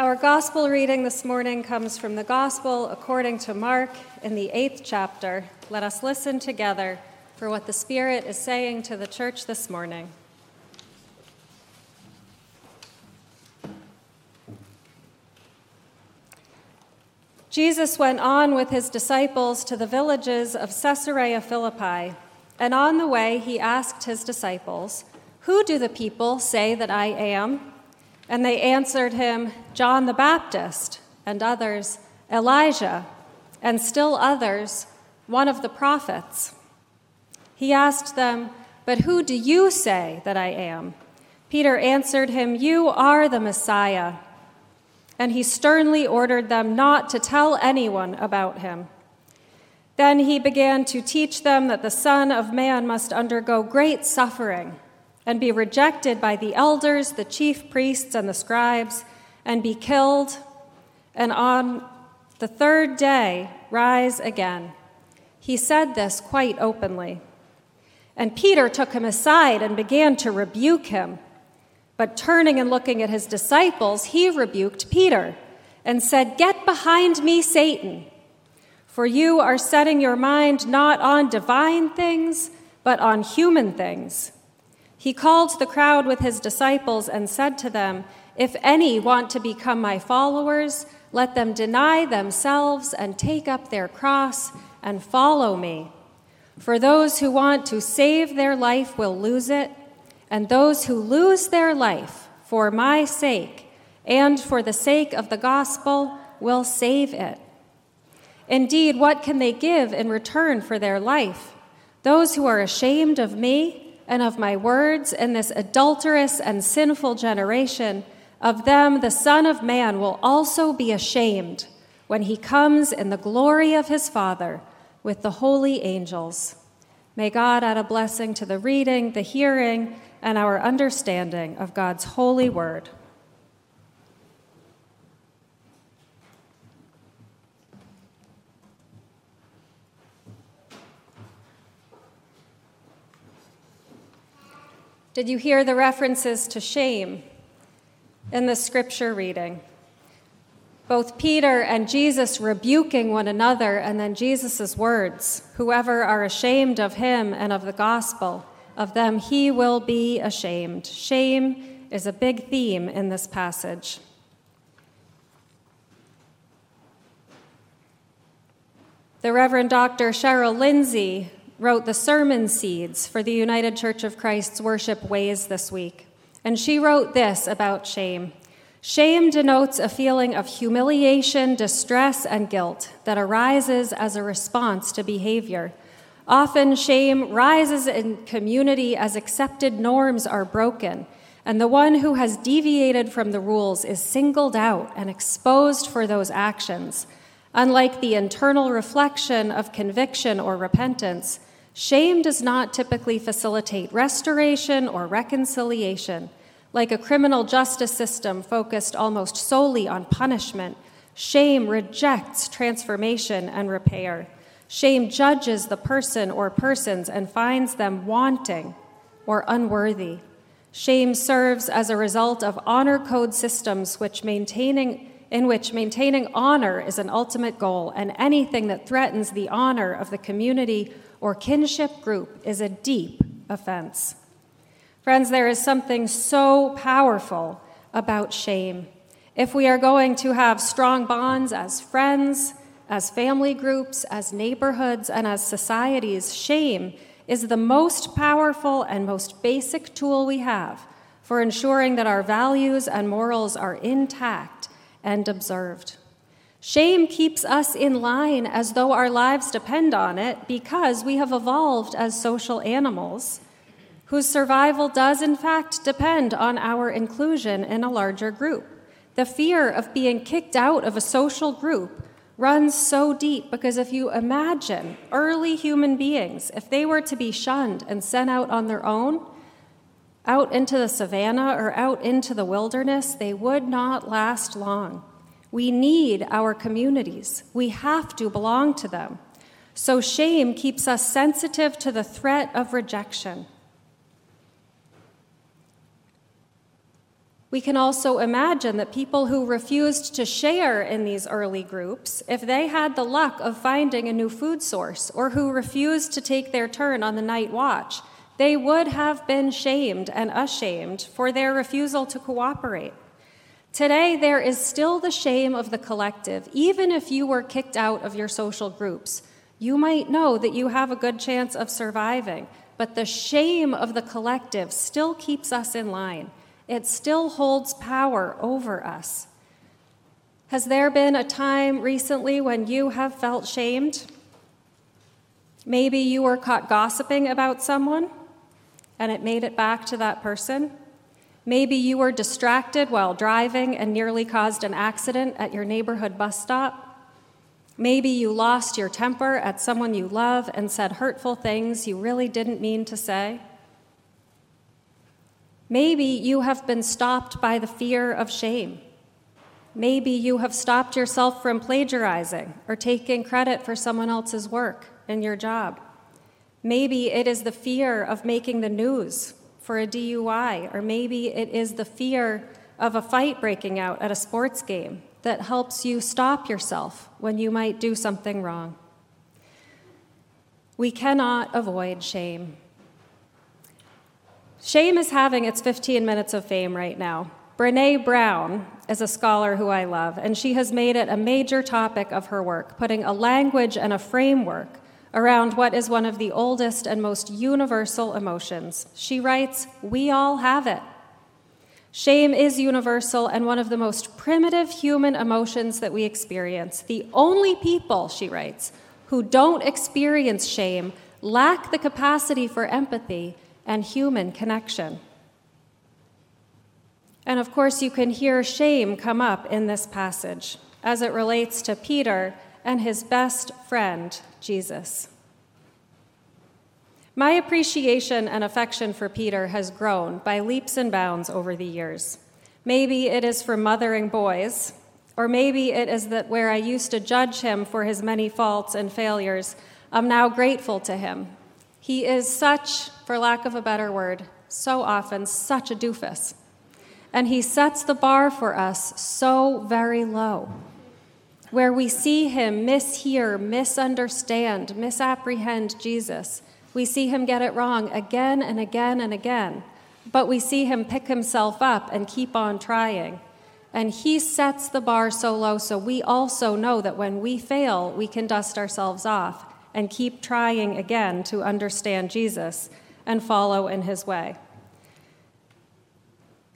Our gospel reading this morning comes from the gospel according to Mark in the eighth chapter. Let us listen together for what the Spirit is saying to the church this morning. Jesus went on with his disciples to the villages of Caesarea Philippi, and on the way he asked his disciples, Who do the people say that I am? And they answered him, John the Baptist, and others, Elijah, and still others, one of the prophets. He asked them, But who do you say that I am? Peter answered him, You are the Messiah and he sternly ordered them not to tell anyone about him. Then he began to teach them that the Son of Man must undergo great suffering and be rejected by the elders, the chief priests, and the scribes, and be killed, and on the third day rise again. He said this quite openly. And Peter took him aside and began to rebuke him. But turning and looking at his disciples, he rebuked Peter and said, Get behind me, Satan, for you are setting your mind not on divine things, but on human things. He called the crowd with his disciples and said to them, If any want to become my followers, let them deny themselves and take up their cross and follow me. For those who want to save their life will lose it and those who lose their life for my sake and for the sake of the gospel will save it. Indeed, what can they give in return for their life? Those who are ashamed of me and of my words in this adulterous and sinful generation, of them the Son of Man will also be ashamed when he comes in the glory of his Father with the holy angels. May God add a blessing to the reading, the hearing, and our understanding of God's holy word. Did you hear the references to shame in the scripture reading? Both Peter and Jesus rebuking one another, and then Jesus' words Whoever are ashamed of him and of the gospel, of them he will be ashamed. Shame is a big theme in this passage. The Reverend Dr. Cheryl Lindsay wrote the sermon seeds for the United Church of Christ's worship ways this week. And she wrote this about shame Shame denotes a feeling of humiliation, distress, and guilt that arises as a response to behavior Often, shame rises in community as accepted norms are broken, and the one who has deviated from the rules is singled out and exposed for those actions. Unlike the internal reflection of conviction or repentance, shame does not typically facilitate restoration or reconciliation. Like a criminal justice system focused almost solely on punishment, shame rejects transformation and repair. Shame judges the person or persons and finds them wanting or unworthy. Shame serves as a result of honor code systems which maintaining, in which maintaining honor is an ultimate goal, and anything that threatens the honor of the community or kinship group is a deep offense. Friends, there is something so powerful about shame. If we are going to have strong bonds as friends, as family groups, as neighborhoods, and as societies, shame is the most powerful and most basic tool we have for ensuring that our values and morals are intact and observed. Shame keeps us in line as though our lives depend on it because we have evolved as social animals whose survival does, in fact, depend on our inclusion in a larger group. The fear of being kicked out of a social group runs so deep because if you imagine early human beings, if they were to be shunned and sent out on their own, out into the savannah or out into the wilderness, they would not last long. We need our communities, we have to belong to them. So, shame keeps us sensitive to the threat of rejection. We can also imagine that people who refused to share in these early groups, if they had the luck of finding a new food source, or who refused to take their turn on the night watch, they would have been shamed and ashamed for their refusal to cooperate. Today, there is still the shame of the collective, even if you were kicked out of your social groups. You might know that you have a good chance of surviving, but the shame of the collective still keeps us in line it still holds power over us. Has there been a time recently when you have felt shamed? Maybe you were caught gossiping about someone and it made it back to that person. Maybe you were distracted while driving and nearly caused an accident at your neighborhood bus stop. Maybe you lost your temper at someone you love and said hurtful things you really didn't mean to say. Maybe you have been stopped by the fear of shame. Maybe you have stopped yourself from plagiarizing or taking credit for someone else's work in your job. Maybe it is the fear of making the news for a DUI, or maybe it is the fear of a fight breaking out at a sports game that helps you stop yourself when you might do something wrong. We cannot avoid shame. Shame is having its 15 minutes of fame right now. Brene Brown is a scholar who I love, and she has made it a major topic of her work, putting a language and a framework around what is one of the oldest and most universal emotions. She writes, We all have it. Shame is universal and one of the most primitive human emotions that we experience. The only people, she writes, who don't experience shame lack the capacity for empathy and human connection. And of course, you can hear shame come up in this passage as it relates to Peter and his best friend, Jesus. My appreciation and affection for Peter has grown by leaps and bounds over the years. Maybe it is for mothering boys, or maybe it is that where I used to judge him for his many faults and failures, I'm now grateful to him he is such, for lack of a better word, so often such a doofus. And he sets the bar for us so very low, where we see him mishear, misunderstand, misapprehend Jesus. We see him get it wrong again and again and again, but we see him pick himself up and keep on trying. And he sets the bar so low so we also know that when we fail, we can dust ourselves off and keep trying again to understand Jesus and follow in his way.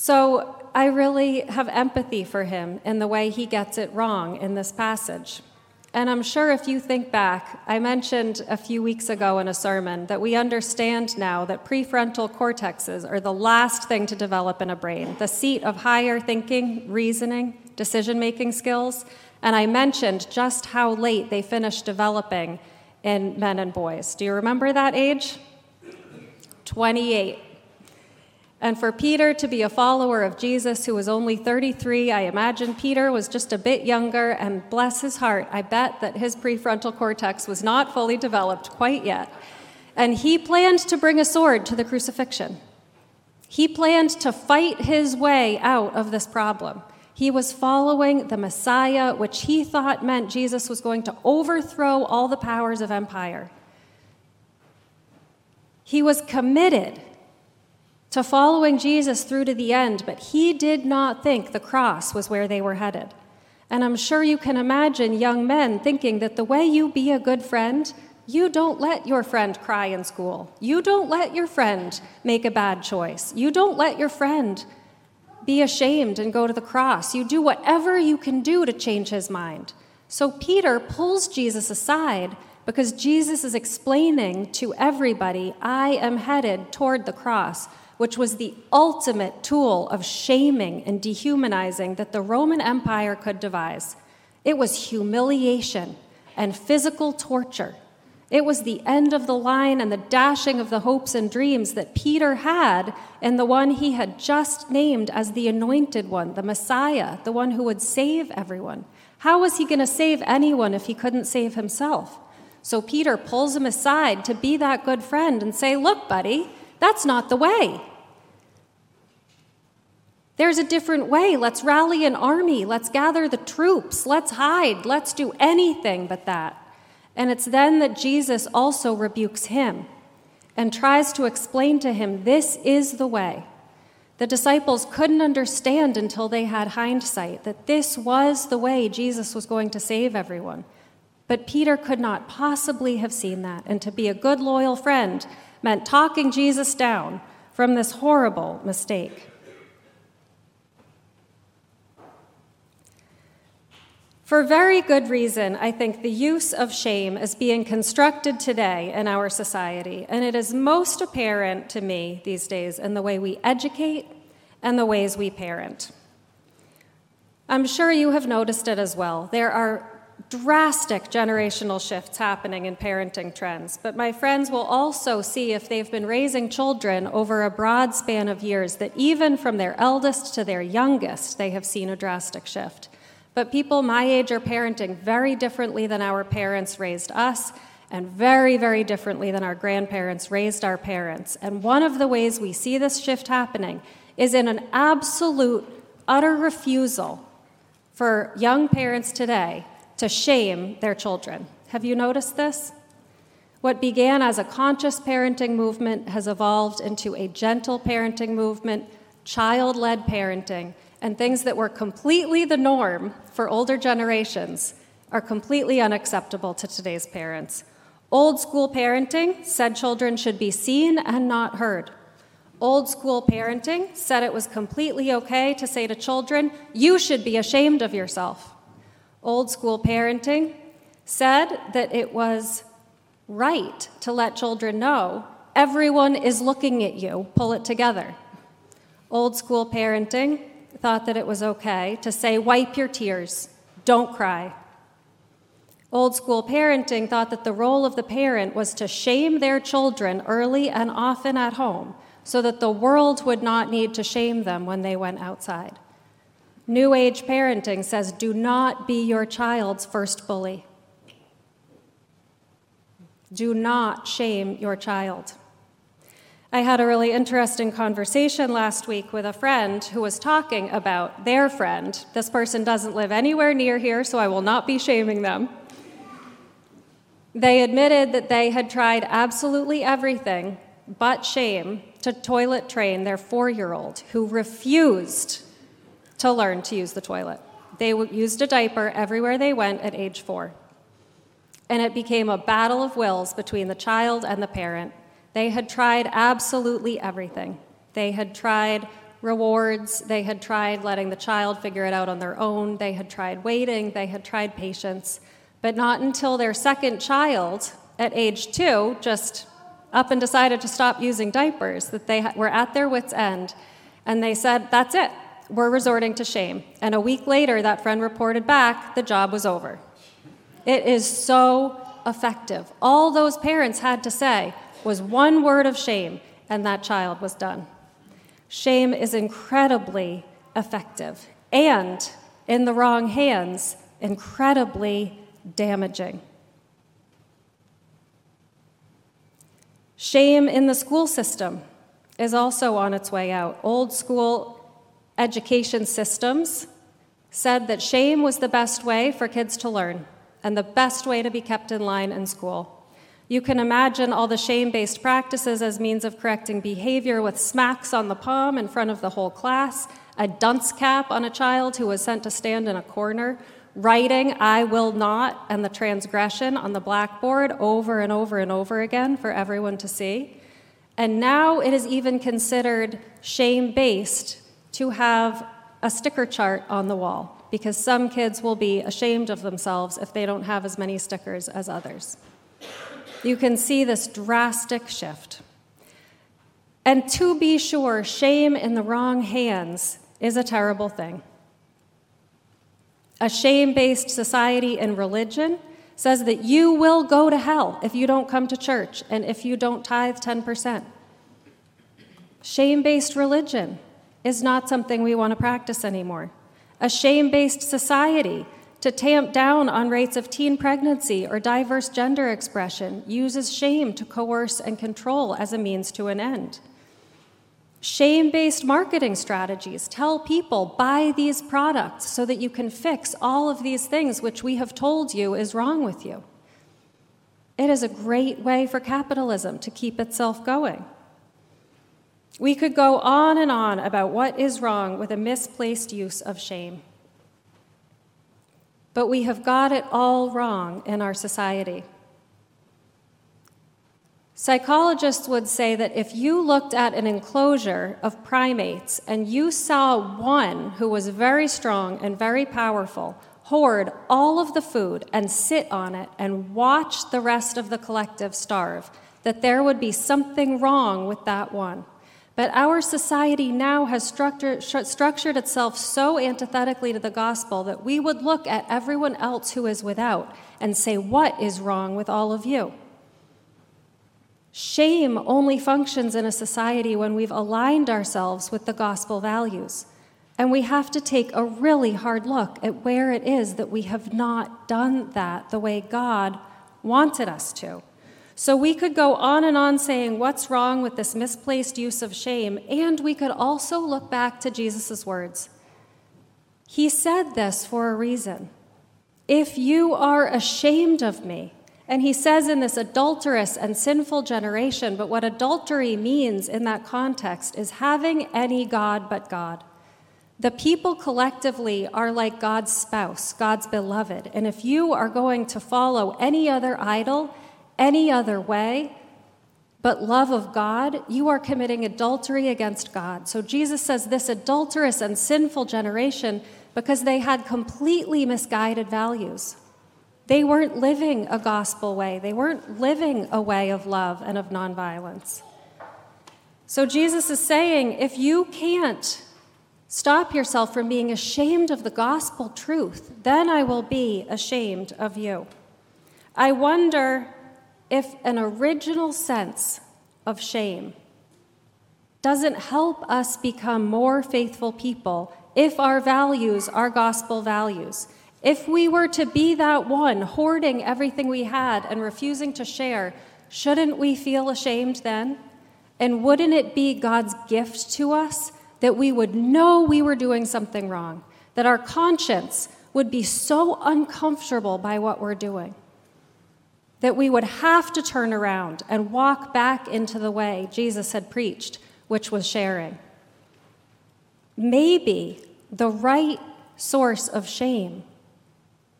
So I really have empathy for him in the way he gets it wrong in this passage. And I'm sure if you think back, I mentioned a few weeks ago in a sermon that we understand now that prefrontal cortexes are the last thing to develop in a brain, the seat of higher thinking, reasoning, decision making skills. And I mentioned just how late they finish developing in men and boys. Do you remember that age? 28. And for Peter to be a follower of Jesus who was only 33, I imagine Peter was just a bit younger, and bless his heart, I bet that his prefrontal cortex was not fully developed quite yet. And he planned to bring a sword to the crucifixion. He planned to fight his way out of this problem. He was following the Messiah, which he thought meant Jesus was going to overthrow all the powers of empire. He was committed to following Jesus through to the end, but he did not think the cross was where they were headed. And I'm sure you can imagine young men thinking that the way you be a good friend, you don't let your friend cry in school. You don't let your friend make a bad choice. You don't let your friend be ashamed and go to the cross. You do whatever you can do to change his mind. So Peter pulls Jesus aside because Jesus is explaining to everybody, I am headed toward the cross, which was the ultimate tool of shaming and dehumanizing that the Roman Empire could devise. It was humiliation and physical torture. It was the end of the line and the dashing of the hopes and dreams that Peter had in the one he had just named as the anointed one, the Messiah, the one who would save everyone. How was he going to save anyone if he couldn't save himself? So Peter pulls him aside to be that good friend and say, Look, buddy, that's not the way. There's a different way. Let's rally an army. Let's gather the troops. Let's hide. Let's do anything but that. And it's then that Jesus also rebukes him and tries to explain to him this is the way. The disciples couldn't understand until they had hindsight that this was the way Jesus was going to save everyone. But Peter could not possibly have seen that, and to be a good, loyal friend meant talking Jesus down from this horrible mistake. For very good reason, I think the use of shame is being constructed today in our society, and it is most apparent to me these days in the way we educate and the ways we parent. I'm sure you have noticed it as well. There are drastic generational shifts happening in parenting trends, but my friends will also see if they've been raising children over a broad span of years that even from their eldest to their youngest, they have seen a drastic shift. But people my age are parenting very differently than our parents raised us, and very, very differently than our grandparents raised our parents. And one of the ways we see this shift happening is in an absolute, utter refusal for young parents today to shame their children. Have you noticed this? What began as a conscious parenting movement has evolved into a gentle parenting movement, child led parenting and things that were completely the norm for older generations are completely unacceptable to today's parents. Old school parenting said children should be seen and not heard. Old school parenting said it was completely okay to say to children, You should be ashamed of yourself. Old school parenting said that it was right to let children know everyone is looking at you, pull it together. Old school parenting thought that it was okay to say, wipe your tears, don't cry. Old school parenting thought that the role of the parent was to shame their children early and often at home so that the world would not need to shame them when they went outside. New Age parenting says do not be your child's first bully. Do not shame your child. I had a really interesting conversation last week with a friend who was talking about their friend. This person doesn't live anywhere near here, so I will not be shaming them. They admitted that they had tried absolutely everything but shame to toilet train their four year old who refused to learn to use the toilet. They used a diaper everywhere they went at age four. And it became a battle of wills between the child and the parent they had tried absolutely everything. They had tried rewards, they had tried letting the child figure it out on their own, they had tried waiting, they had tried patience. But not until their second child, at age two, just up and decided to stop using diapers, that they were at their wits' end. And they said, That's it, we're resorting to shame. And a week later, that friend reported back the job was over. It is so effective. All those parents had to say was one word of shame, and that child was done. Shame is incredibly effective and, in the wrong hands, incredibly damaging. Shame in the school system is also on its way out. Old school education systems said that shame was the best way for kids to learn and the best way to be kept in line in school. You can imagine all the shame based practices as means of correcting behavior with smacks on the palm in front of the whole class, a dunce cap on a child who was sent to stand in a corner, writing I will not and the transgression on the blackboard over and over and over again for everyone to see. And now it is even considered shame based to have a sticker chart on the wall because some kids will be ashamed of themselves if they don't have as many stickers as others you can see this drastic shift. And to be sure, shame in the wrong hands is a terrible thing. A shame based society and religion says that you will go to hell if you don't come to church and if you don't tithe 10%. Shame based religion is not something we want to practice anymore. A shame based society to tamp down on rates of teen pregnancy or diverse gender expression uses shame to coerce and control as a means to an end. Shame based marketing strategies tell people buy these products so that you can fix all of these things which we have told you is wrong with you. It is a great way for capitalism to keep itself going. We could go on and on about what is wrong with a misplaced use of shame. But we have got it all wrong in our society. Psychologists would say that if you looked at an enclosure of primates and you saw one who was very strong and very powerful hoard all of the food and sit on it and watch the rest of the collective starve, that there would be something wrong with that one. But our society now has structured, structured itself so antithetically to the gospel that we would look at everyone else who is without and say, What is wrong with all of you? Shame only functions in a society when we've aligned ourselves with the gospel values. And we have to take a really hard look at where it is that we have not done that the way God wanted us to. So we could go on and on saying what's wrong with this misplaced use of shame, and we could also look back to Jesus' words. He said this for a reason. If you are ashamed of me, and he says in this adulterous and sinful generation, but what adultery means in that context is having any God but God. The people collectively are like God's spouse, God's beloved. And if you are going to follow any other idol, any other way, but love of God, you are committing adultery against God. So Jesus says this adulterous and sinful generation, because they had completely misguided values. They weren't living a gospel way, they weren't living a way of love and of nonviolence. So Jesus is saying if you can't stop yourself from being ashamed of the gospel truth, then I will be ashamed of you. I wonder if an original sense of shame doesn't help us become more faithful people if our values are gospel values. If we were to be that one, hoarding everything we had and refusing to share, shouldn't we feel ashamed then? And wouldn't it be God's gift to us that we would know we were doing something wrong, that our conscience would be so uncomfortable by what we're doing, that we would have to turn around and walk back into the way Jesus had preached, which was sharing? Maybe the right source of shame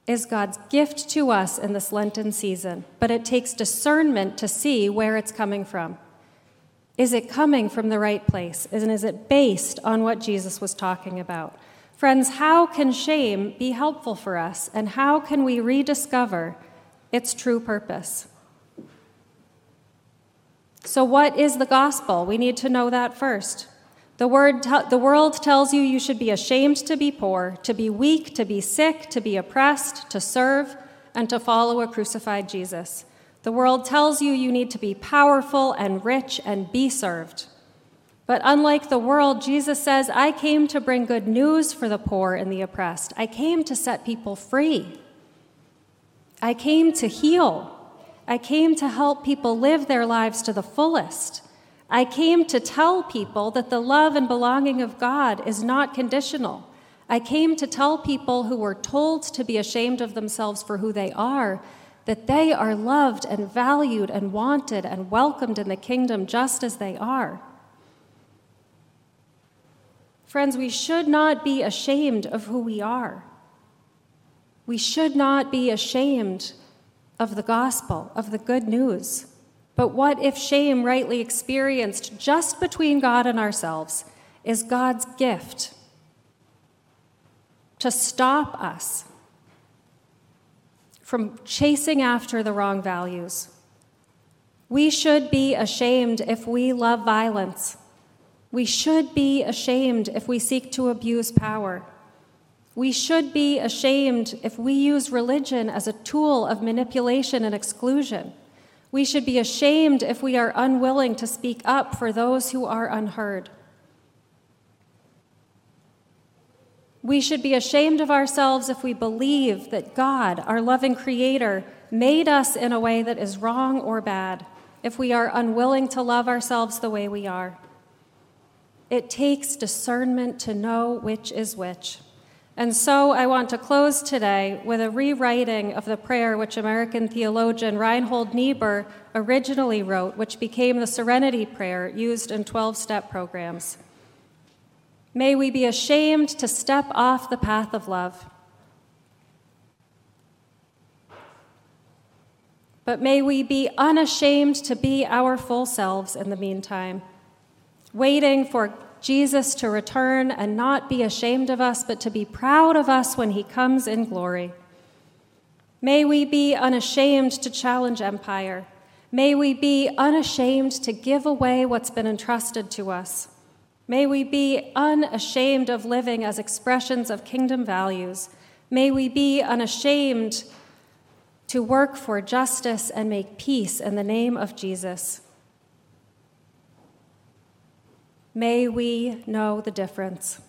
is God's gift to us in this Lenten season, but it takes discernment to see where it's coming from. Is it coming from the right place? And is it based on what Jesus was talking about? Friends, how can shame be helpful for us, and how can we rediscover its true purpose? So, what is the gospel? We need to know that first. The, word the world tells you you should be ashamed to be poor, to be weak, to be sick, to be oppressed, to serve, and to follow a crucified Jesus. The world tells you you need to be powerful and rich and be served. But unlike the world, Jesus says, I came to bring good news for the poor and the oppressed. I came to set people free. I came to heal. I came to help people live their lives to the fullest. I came to tell people that the love and belonging of God is not conditional. I came to tell people who were told to be ashamed of themselves for who they are that they are loved and valued and wanted and welcomed in the kingdom just as they are. Friends, we should not be ashamed of who we are. We should not be ashamed of the gospel, of the good news. But what if shame, rightly experienced just between God and ourselves, is God's gift to stop us from chasing after the wrong values? We should be ashamed if we love violence. We should be ashamed if we seek to abuse power. We should be ashamed if we use religion as a tool of manipulation and exclusion. We should be ashamed if we are unwilling to speak up for those who are unheard. We should be ashamed of ourselves if we believe that God, our loving Creator, made us in a way that is wrong or bad, if we are unwilling to love ourselves the way we are. It takes discernment to know which is which. And so I want to close today with a rewriting of the prayer which American theologian Reinhold Niebuhr originally wrote, which became the Serenity Prayer used in 12 step programs. May we be ashamed to step off the path of love. But may we be unashamed to be our full selves in the meantime, waiting for Jesus to return and not be ashamed of us, but to be proud of us when he comes in glory. May we be unashamed to challenge empire. May we be unashamed to give away what's been entrusted to us. May we be unashamed of living as expressions of kingdom values. May we be unashamed to work for justice and make peace in the name of Jesus. May we know the difference.